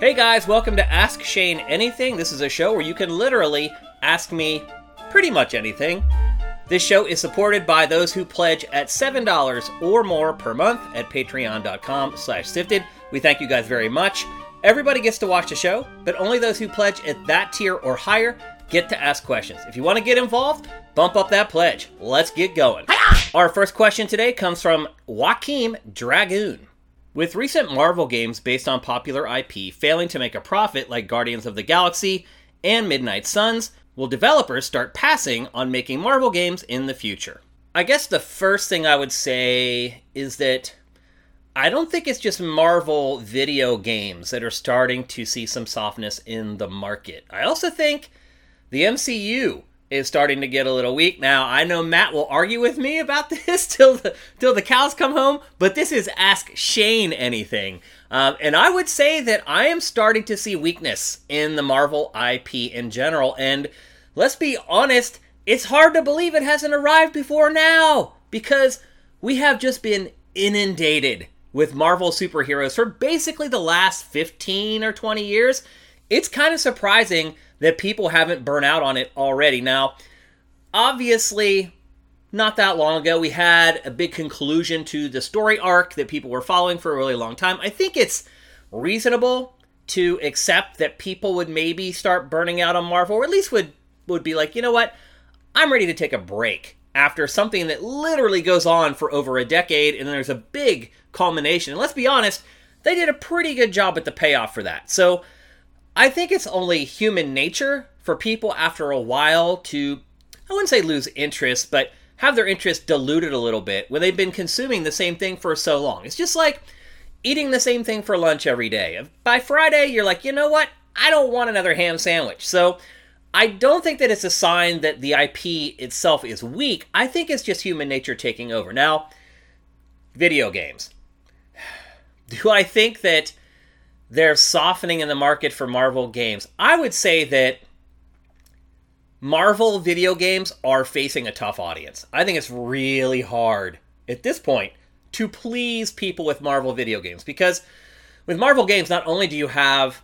Hey guys, welcome to Ask Shane Anything. This is a show where you can literally ask me pretty much anything. This show is supported by those who pledge at $7 or more per month at patreon.com slash sifted. We thank you guys very much. Everybody gets to watch the show, but only those who pledge at that tier or higher get to ask questions. If you want to get involved, bump up that pledge. Let's get going. Our first question today comes from Joaquim Dragoon. With recent Marvel games based on popular IP failing to make a profit like Guardians of the Galaxy and Midnight Suns, will developers start passing on making Marvel games in the future? I guess the first thing I would say is that I don't think it's just Marvel video games that are starting to see some softness in the market. I also think the MCU is starting to get a little weak. Now, I know Matt will argue with me about this till the till the cows come home, but this is ask Shane anything. Um, and I would say that I am starting to see weakness in the Marvel IP in general. And let's be honest, it's hard to believe it hasn't arrived before now because we have just been inundated with Marvel superheroes for basically the last 15 or 20 years. It's kind of surprising that people haven't burnt out on it already. Now, obviously, not that long ago, we had a big conclusion to the story arc that people were following for a really long time. I think it's reasonable to accept that people would maybe start burning out on Marvel, or at least would would be like, you know what, I'm ready to take a break after something that literally goes on for over a decade, and then there's a big culmination. And let's be honest, they did a pretty good job at the payoff for that. So I think it's only human nature for people after a while to, I wouldn't say lose interest, but have their interest diluted a little bit when they've been consuming the same thing for so long. It's just like eating the same thing for lunch every day. By Friday, you're like, you know what? I don't want another ham sandwich. So I don't think that it's a sign that the IP itself is weak. I think it's just human nature taking over. Now, video games. Do I think that they're softening in the market for Marvel games. I would say that Marvel video games are facing a tough audience. I think it's really hard at this point to please people with Marvel video games because with Marvel games, not only do you have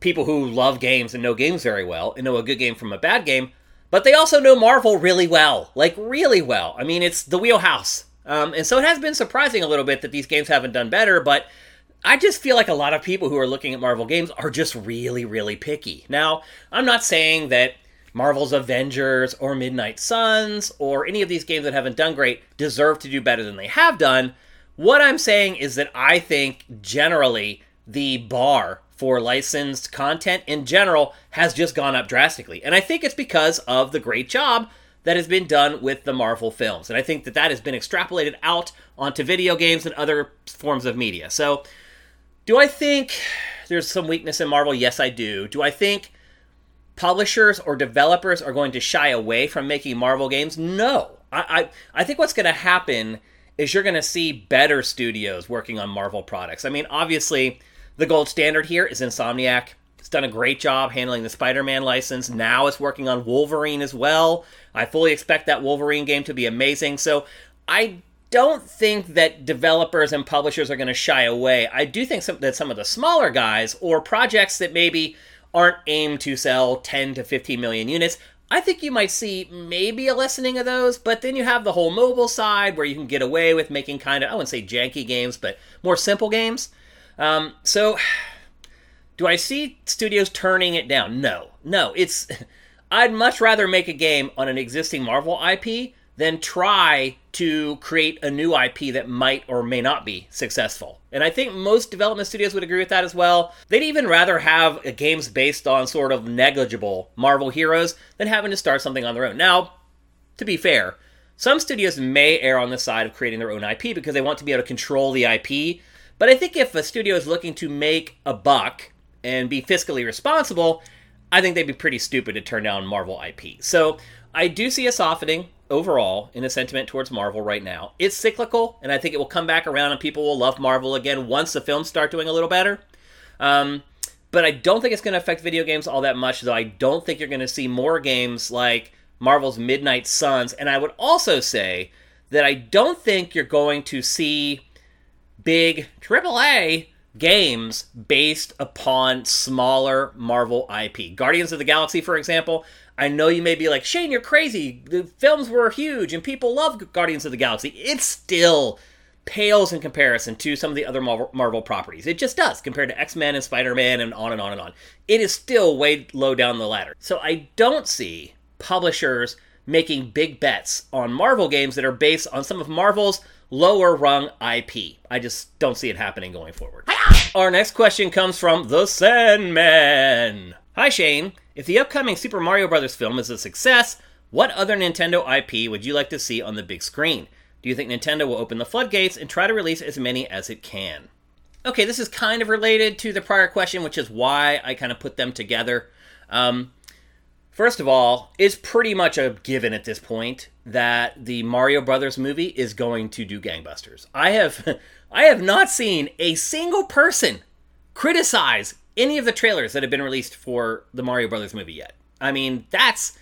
people who love games and know games very well and know a good game from a bad game, but they also know Marvel really well, like really well. I mean, it's the wheelhouse. Um, and so it has been surprising a little bit that these games haven't done better, but I just feel like a lot of people who are looking at Marvel games are just really, really picky. Now, I'm not saying that Marvel's Avengers or Midnight Suns or any of these games that haven't done great deserve to do better than they have done. What I'm saying is that I think generally the bar for licensed content in general has just gone up drastically. And I think it's because of the great job that has been done with the Marvel films. And I think that that has been extrapolated out onto video games and other forms of media. So do I think there's some weakness in Marvel? Yes, I do. Do I think publishers or developers are going to shy away from making Marvel games? No. I, I, I think what's going to happen is you're going to see better studios working on Marvel products. I mean, obviously, the gold standard here is Insomniac. It's done a great job handling the Spider Man license. Now it's working on Wolverine as well. I fully expect that Wolverine game to be amazing. So I don't think that developers and publishers are going to shy away. I do think some, that some of the smaller guys or projects that maybe aren't aimed to sell 10 to 15 million units, I think you might see maybe a lessening of those, but then you have the whole mobile side where you can get away with making kind of, I wouldn't say janky games, but more simple games. Um, so, do I see studios turning it down? No. No. It's. I'd much rather make a game on an existing Marvel IP than try to create a new IP that might or may not be successful. And I think most development studios would agree with that as well. They'd even rather have games based on sort of negligible Marvel heroes than having to start something on their own. Now, to be fair, some studios may err on the side of creating their own IP because they want to be able to control the IP. But I think if a studio is looking to make a buck and be fiscally responsible, I think they'd be pretty stupid to turn down Marvel IP. So I do see a softening overall in the sentiment towards Marvel right now. It's cyclical, and I think it will come back around, and people will love Marvel again once the films start doing a little better. Um, but I don't think it's going to affect video games all that much, though I don't think you're going to see more games like Marvel's Midnight Suns. And I would also say that I don't think you're going to see big AAA games based upon smaller Marvel IP. Guardians of the Galaxy, for example, I know you may be like, Shane, you're crazy. The films were huge and people love Guardians of the Galaxy. It still pales in comparison to some of the other Marvel, Marvel properties. It just does compared to X Men and Spider Man and on and on and on. It is still way low down the ladder. So I don't see publishers making big bets on Marvel games that are based on some of Marvel's lower rung IP. I just don't see it happening going forward. Our next question comes from The Sandman. Hi, Shane. If the upcoming Super Mario Bros. film is a success, what other Nintendo IP would you like to see on the big screen? Do you think Nintendo will open the floodgates and try to release as many as it can? Okay, this is kind of related to the prior question, which is why I kind of put them together. Um, First of all, it's pretty much a given at this point that the Mario Brothers movie is going to do gangbusters. I have I have not seen a single person criticize any of the trailers that have been released for the Mario Brothers movie yet. I mean, that's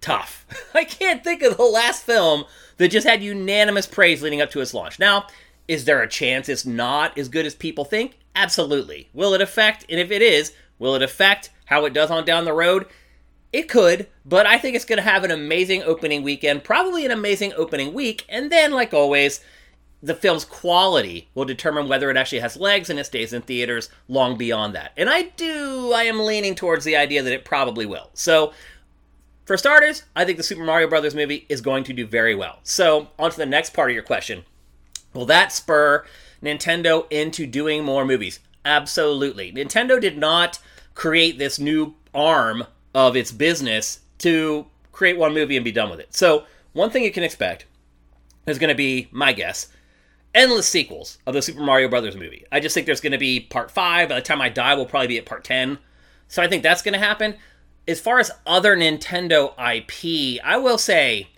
tough. I can't think of the last film that just had unanimous praise leading up to its launch. Now, is there a chance it's not as good as people think? Absolutely. Will it affect, and if it is, will it affect how it does on down the road? It could, but I think it's going to have an amazing opening weekend, probably an amazing opening week, and then, like always, the film's quality will determine whether it actually has legs and it stays in theaters long beyond that. And I do, I am leaning towards the idea that it probably will. So, for starters, I think the Super Mario Brothers movie is going to do very well. So, on to the next part of your question. Will that spur Nintendo into doing more movies? Absolutely. Nintendo did not create this new arm of its business to create one movie and be done with it. So, one thing you can expect is going to be, my guess, endless sequels of the Super Mario Brothers movie. I just think there's going to be part 5. By the time I die, we'll probably be at part 10. So, I think that's going to happen. As far as other Nintendo IP, I will say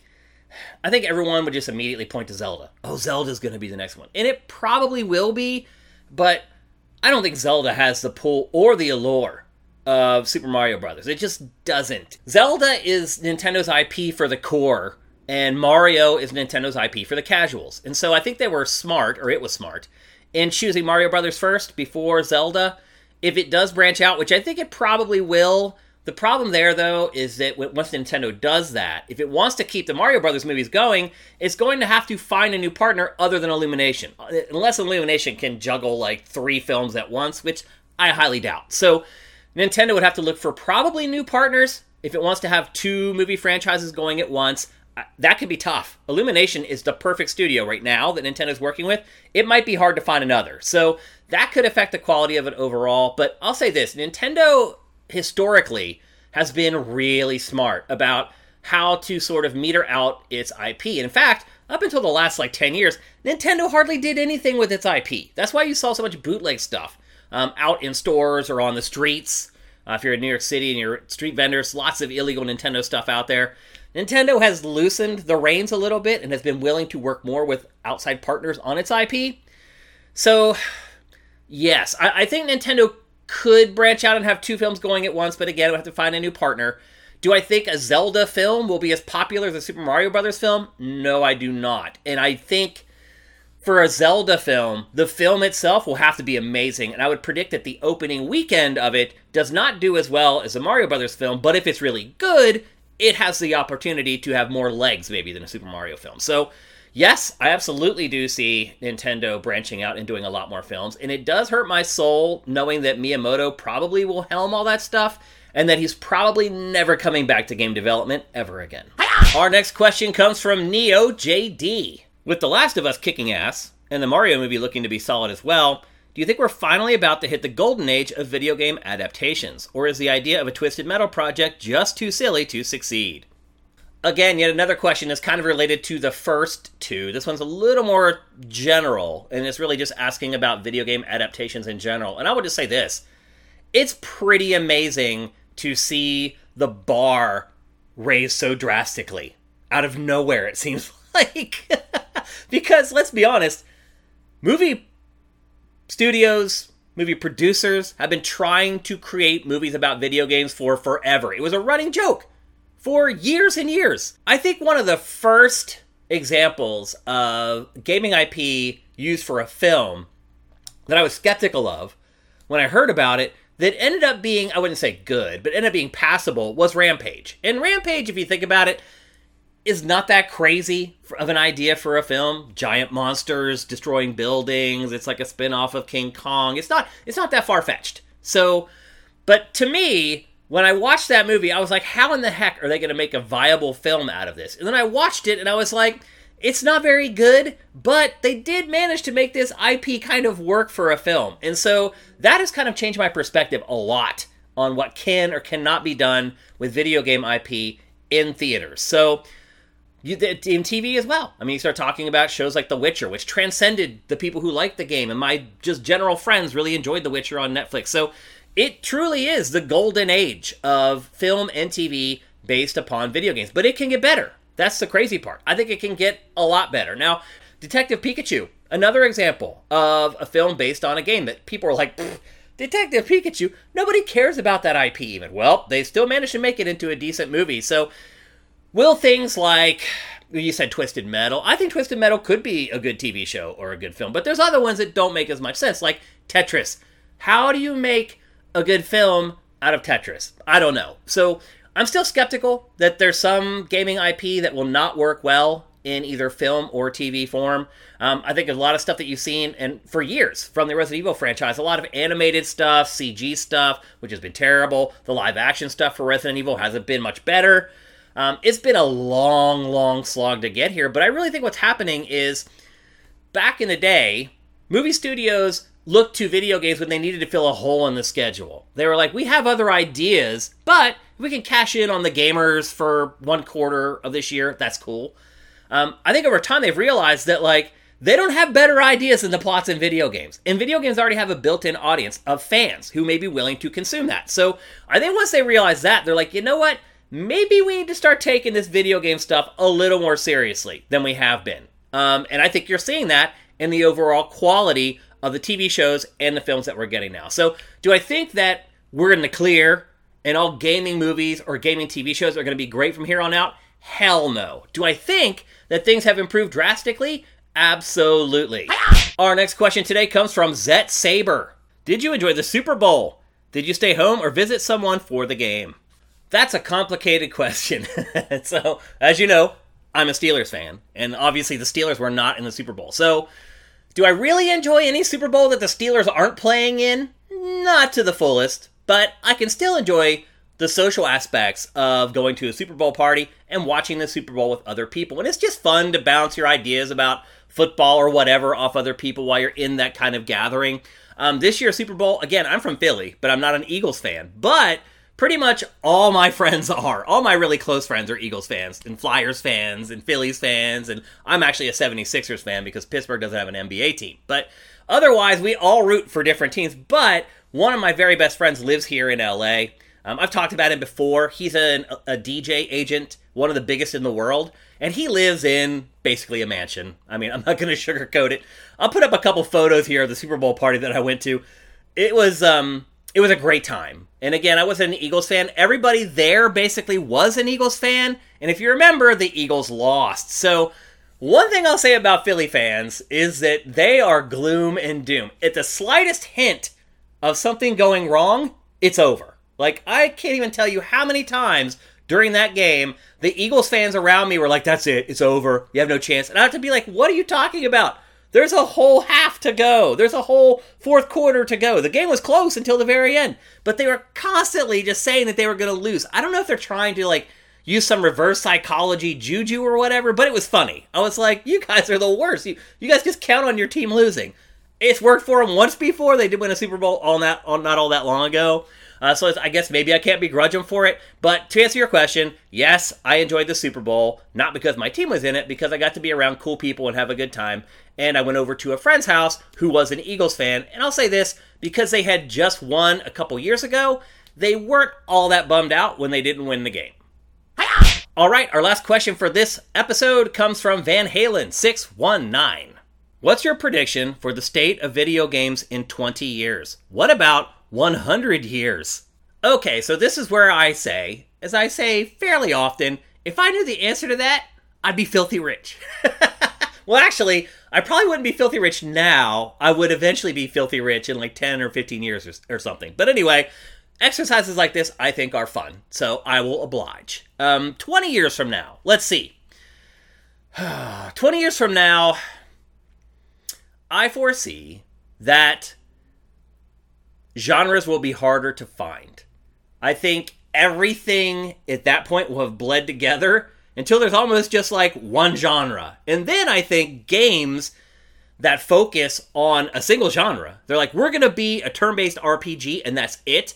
I think everyone would just immediately point to Zelda. Oh, Zelda's going to be the next one. And it probably will be, but I don't think Zelda has the pull or the allure of Super Mario Brothers. It just doesn't. Zelda is Nintendo's IP for the core, and Mario is Nintendo's IP for the casuals. And so I think they were smart, or it was smart, in choosing Mario Brothers first before Zelda. If it does branch out, which I think it probably will, the problem there, though, is that once Nintendo does that, if it wants to keep the Mario Brothers movies going, it's going to have to find a new partner other than Illumination. Uh, unless Illumination can juggle like three films at once, which I highly doubt. So Nintendo would have to look for probably new partners if it wants to have two movie franchises going at once. That could be tough. Illumination is the perfect studio right now that Nintendo's working with. It might be hard to find another. So that could affect the quality of it overall. But I'll say this Nintendo historically has been really smart about how to sort of meter out its IP. In fact, up until the last like 10 years, Nintendo hardly did anything with its IP. That's why you saw so much bootleg stuff um, out in stores or on the streets. Uh, if you're in New York City and you're street vendors, lots of illegal Nintendo stuff out there. Nintendo has loosened the reins a little bit and has been willing to work more with outside partners on its IP. So, yes, I, I think Nintendo could branch out and have two films going at once, but again, we have to find a new partner. Do I think a Zelda film will be as popular as a Super Mario Brothers film? No, I do not. And I think for a Zelda film, the film itself will have to be amazing, and I would predict that the opening weekend of it does not do as well as a Mario Brothers film, but if it's really good, it has the opportunity to have more legs maybe than a Super Mario film. So, yes, I absolutely do see Nintendo branching out and doing a lot more films, and it does hurt my soul knowing that Miyamoto probably will helm all that stuff and that he's probably never coming back to game development ever again. Our next question comes from Neo JD. With The Last of Us kicking ass, and the Mario movie looking to be solid as well, do you think we're finally about to hit the golden age of video game adaptations? Or is the idea of a Twisted Metal project just too silly to succeed? Again, yet another question is kind of related to the first two. This one's a little more general, and it's really just asking about video game adaptations in general. And I would just say this it's pretty amazing to see the bar raised so drastically out of nowhere, it seems like. because let's be honest, movie studios, movie producers have been trying to create movies about video games for forever. It was a running joke for years and years. I think one of the first examples of gaming IP used for a film that I was skeptical of when I heard about it that ended up being, I wouldn't say good, but ended up being passable was Rampage. And Rampage, if you think about it, is not that crazy of an idea for a film. Giant monsters destroying buildings. It's like a spin-off of King Kong. It's not it's not that far-fetched. So, but to me, when I watched that movie, I was like, how in the heck are they going to make a viable film out of this? And then I watched it and I was like, it's not very good, but they did manage to make this IP kind of work for a film. And so that has kind of changed my perspective a lot on what can or cannot be done with video game IP in theaters. So you, in TV as well. I mean, you start talking about shows like The Witcher, which transcended the people who liked the game, and my just general friends really enjoyed The Witcher on Netflix. So it truly is the golden age of film and TV based upon video games, but it can get better. That's the crazy part. I think it can get a lot better. Now, Detective Pikachu, another example of a film based on a game that people are like, Detective Pikachu, nobody cares about that IP even. Well, they still managed to make it into a decent movie. So, will things like you said Twisted Metal. I think Twisted Metal could be a good TV show or a good film, but there's other ones that don't make as much sense, like Tetris. How do you make a good film out of Tetris? I don't know. So I'm still skeptical that there's some gaming IP that will not work well in either film or TV form. Um, I think a lot of stuff that you've seen and for years from the Resident Evil franchise, a lot of animated stuff, CG stuff, which has been terrible. The live action stuff for Resident Evil hasn't been much better. Um, it's been a long, long slog to get here, but I really think what's happening is back in the day, movie studios looked to video games when they needed to fill a hole in the schedule. They were like, we have other ideas, but we can cash in on the gamers for one quarter of this year. That's cool. Um, I think over time they've realized that like they don't have better ideas than the plots in video games. And video games already have a built-in audience of fans who may be willing to consume that. So I think once they realize that, they're like, you know what? Maybe we need to start taking this video game stuff a little more seriously than we have been. Um, and I think you're seeing that in the overall quality of the TV shows and the films that we're getting now. So, do I think that we're in the clear and all gaming movies or gaming TV shows are going to be great from here on out? Hell no. Do I think that things have improved drastically? Absolutely. Our next question today comes from Zet Saber. Did you enjoy the Super Bowl? Did you stay home or visit someone for the game? That's a complicated question. so, as you know, I'm a Steelers fan, and obviously the Steelers were not in the Super Bowl. So, do I really enjoy any Super Bowl that the Steelers aren't playing in? Not to the fullest, but I can still enjoy the social aspects of going to a Super Bowl party and watching the Super Bowl with other people. And it's just fun to bounce your ideas about football or whatever off other people while you're in that kind of gathering. Um, this year, Super Bowl, again, I'm from Philly, but I'm not an Eagles fan. But pretty much all my friends are. All my really close friends are Eagles fans and Flyers fans and Phillies fans. And I'm actually a 76ers fan because Pittsburgh doesn't have an NBA team. But otherwise, we all root for different teams. But one of my very best friends lives here in LA. Um, I've talked about him before. He's an, a DJ agent, one of the biggest in the world, and he lives in basically a mansion. I mean, I'm not going to sugarcoat it. I'll put up a couple photos here of the Super Bowl party that I went to. It was um, it was a great time. And again, I wasn't an Eagles fan. Everybody there basically was an Eagles fan. And if you remember, the Eagles lost. So, one thing I'll say about Philly fans is that they are gloom and doom. At the slightest hint of something going wrong, it's over. Like, I can't even tell you how many times during that game the Eagles fans around me were like, that's it, it's over, you have no chance. And I have to be like, what are you talking about? There's a whole half to go. There's a whole fourth quarter to go. The game was close until the very end, but they were constantly just saying that they were going to lose. I don't know if they're trying to like use some reverse psychology juju or whatever, but it was funny. I was like, you guys are the worst. You, you guys just count on your team losing. It's worked for them once before. They did win a Super Bowl all that, not all that long ago. Uh, so I guess maybe I can't begrudge them for it. But to answer your question, yes, I enjoyed the Super Bowl, not because my team was in it, because I got to be around cool people and have a good time. And I went over to a friend's house who was an Eagles fan. And I'll say this because they had just won a couple years ago, they weren't all that bummed out when they didn't win the game. All right, our last question for this episode comes from Van Halen 619. What's your prediction for the state of video games in 20 years? What about 100 years. Okay, so this is where I say, as I say fairly often, if I knew the answer to that, I'd be filthy rich. well, actually, I probably wouldn't be filthy rich now. I would eventually be filthy rich in like 10 or 15 years or, or something. But anyway, exercises like this I think are fun. So I will oblige. Um, 20 years from now, let's see. 20 years from now, I foresee that genres will be harder to find. I think everything at that point will have bled together until there's almost just like one genre. And then I think games that focus on a single genre, they're like, we're going to be a turn based RPG and that's it.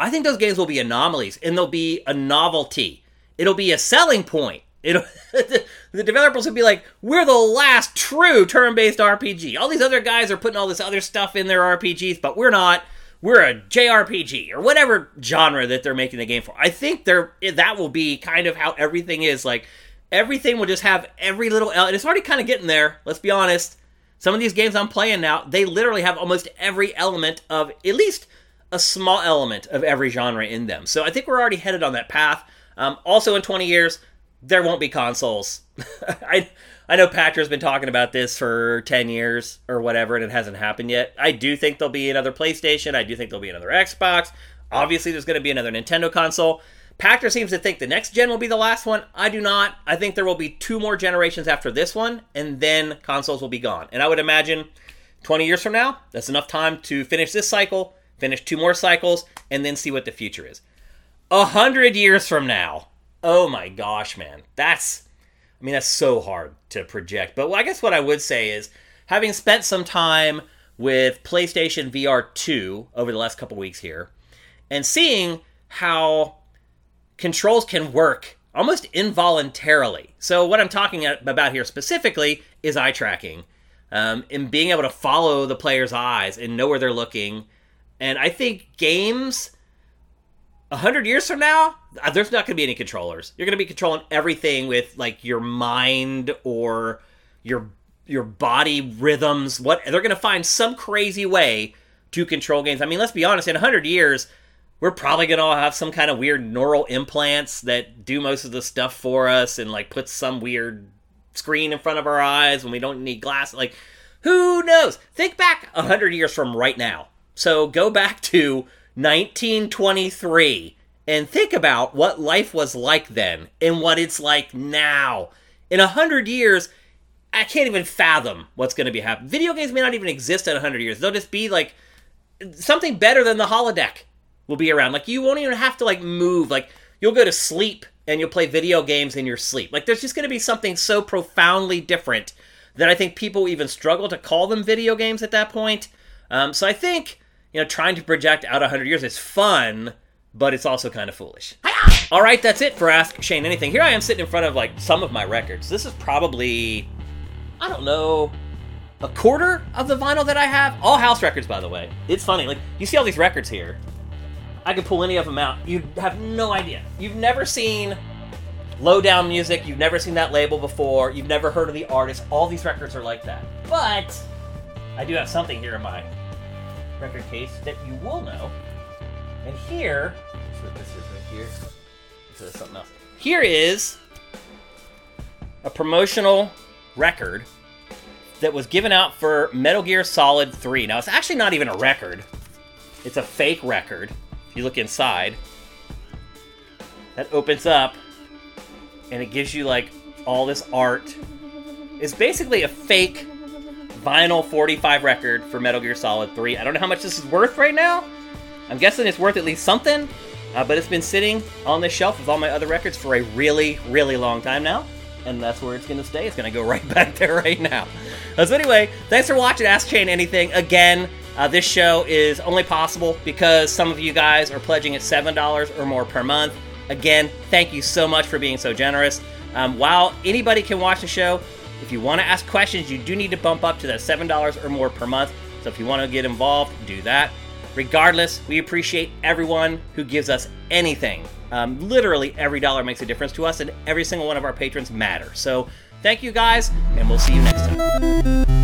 I think those games will be anomalies and they'll be a novelty. It'll be a selling point. It'll, the developers would be like, we're the last true turn based RPG. All these other guys are putting all this other stuff in their RPGs, but we're not we're a JRPG or whatever genre that they're making the game for. I think they're that will be kind of how everything is. Like everything will just have every little and it's already kind of getting there. Let's be honest. Some of these games I'm playing now, they literally have almost every element of at least a small element of every genre in them. So I think we're already headed on that path. Um, also, in 20 years, there won't be consoles. I I know Pachter's been talking about this for 10 years or whatever, and it hasn't happened yet. I do think there'll be another PlayStation. I do think there'll be another Xbox. Obviously, there's going to be another Nintendo console. Pachter seems to think the next gen will be the last one. I do not. I think there will be two more generations after this one, and then consoles will be gone. And I would imagine 20 years from now, that's enough time to finish this cycle, finish two more cycles, and then see what the future is. A hundred years from now, oh my gosh, man, that's I mean, that's so hard to project. But I guess what I would say is, having spent some time with PlayStation VR 2 over the last couple weeks here, and seeing how controls can work almost involuntarily. So, what I'm talking about here specifically is eye tracking um, and being able to follow the player's eyes and know where they're looking. And I think games a hundred years from now, uh, there's not going to be any controllers. You're going to be controlling everything with like your mind or your your body rhythms. What they're going to find some crazy way to control games. I mean, let's be honest. In a hundred years, we're probably going to all have some kind of weird neural implants that do most of the stuff for us and like put some weird screen in front of our eyes when we don't need glass Like, who knows? Think back a hundred years from right now. So go back to 1923 and think about what life was like then and what it's like now. In a hundred years, I can't even fathom what's going to be happening. Video games may not even exist in a hundred years. They'll just be like something better than the holodeck will be around. Like you won't even have to like move. Like you'll go to sleep and you'll play video games in your sleep. Like there's just going to be something so profoundly different that I think people even struggle to call them video games at that point. Um, so I think you know, trying to project out 100 years is fun, but it's also kind of foolish. All right, that's it for Ask Shane Anything. Here I am sitting in front of like some of my records. This is probably, I don't know, a quarter of the vinyl that I have. All house records, by the way. It's funny. Like, you see all these records here. I could pull any of them out. You have no idea. You've never seen Lowdown Music. You've never seen that label before. You've never heard of the artist. All these records are like that. But I do have something here in my record case that you will know. And here, what this is right here. This is something else. Here is a promotional record that was given out for Metal Gear Solid 3. Now, it's actually not even a record, it's a fake record. If you look inside, that opens up and it gives you like all this art. It's basically a fake vinyl 45 record for Metal Gear Solid 3. I don't know how much this is worth right now. I'm guessing it's worth at least something, uh, but it's been sitting on the shelf with all my other records for a really, really long time now. And that's where it's going to stay. It's going to go right back there right now. Uh, so, anyway, thanks for watching Ask Shane Anything. Again, uh, this show is only possible because some of you guys are pledging at $7 or more per month. Again, thank you so much for being so generous. Um, while anybody can watch the show, if you want to ask questions, you do need to bump up to that $7 or more per month. So if you want to get involved, do that. Regardless, we appreciate everyone who gives us anything. Um, literally, every dollar makes a difference to us, and every single one of our patrons matter. So, thank you guys, and we'll see you next time.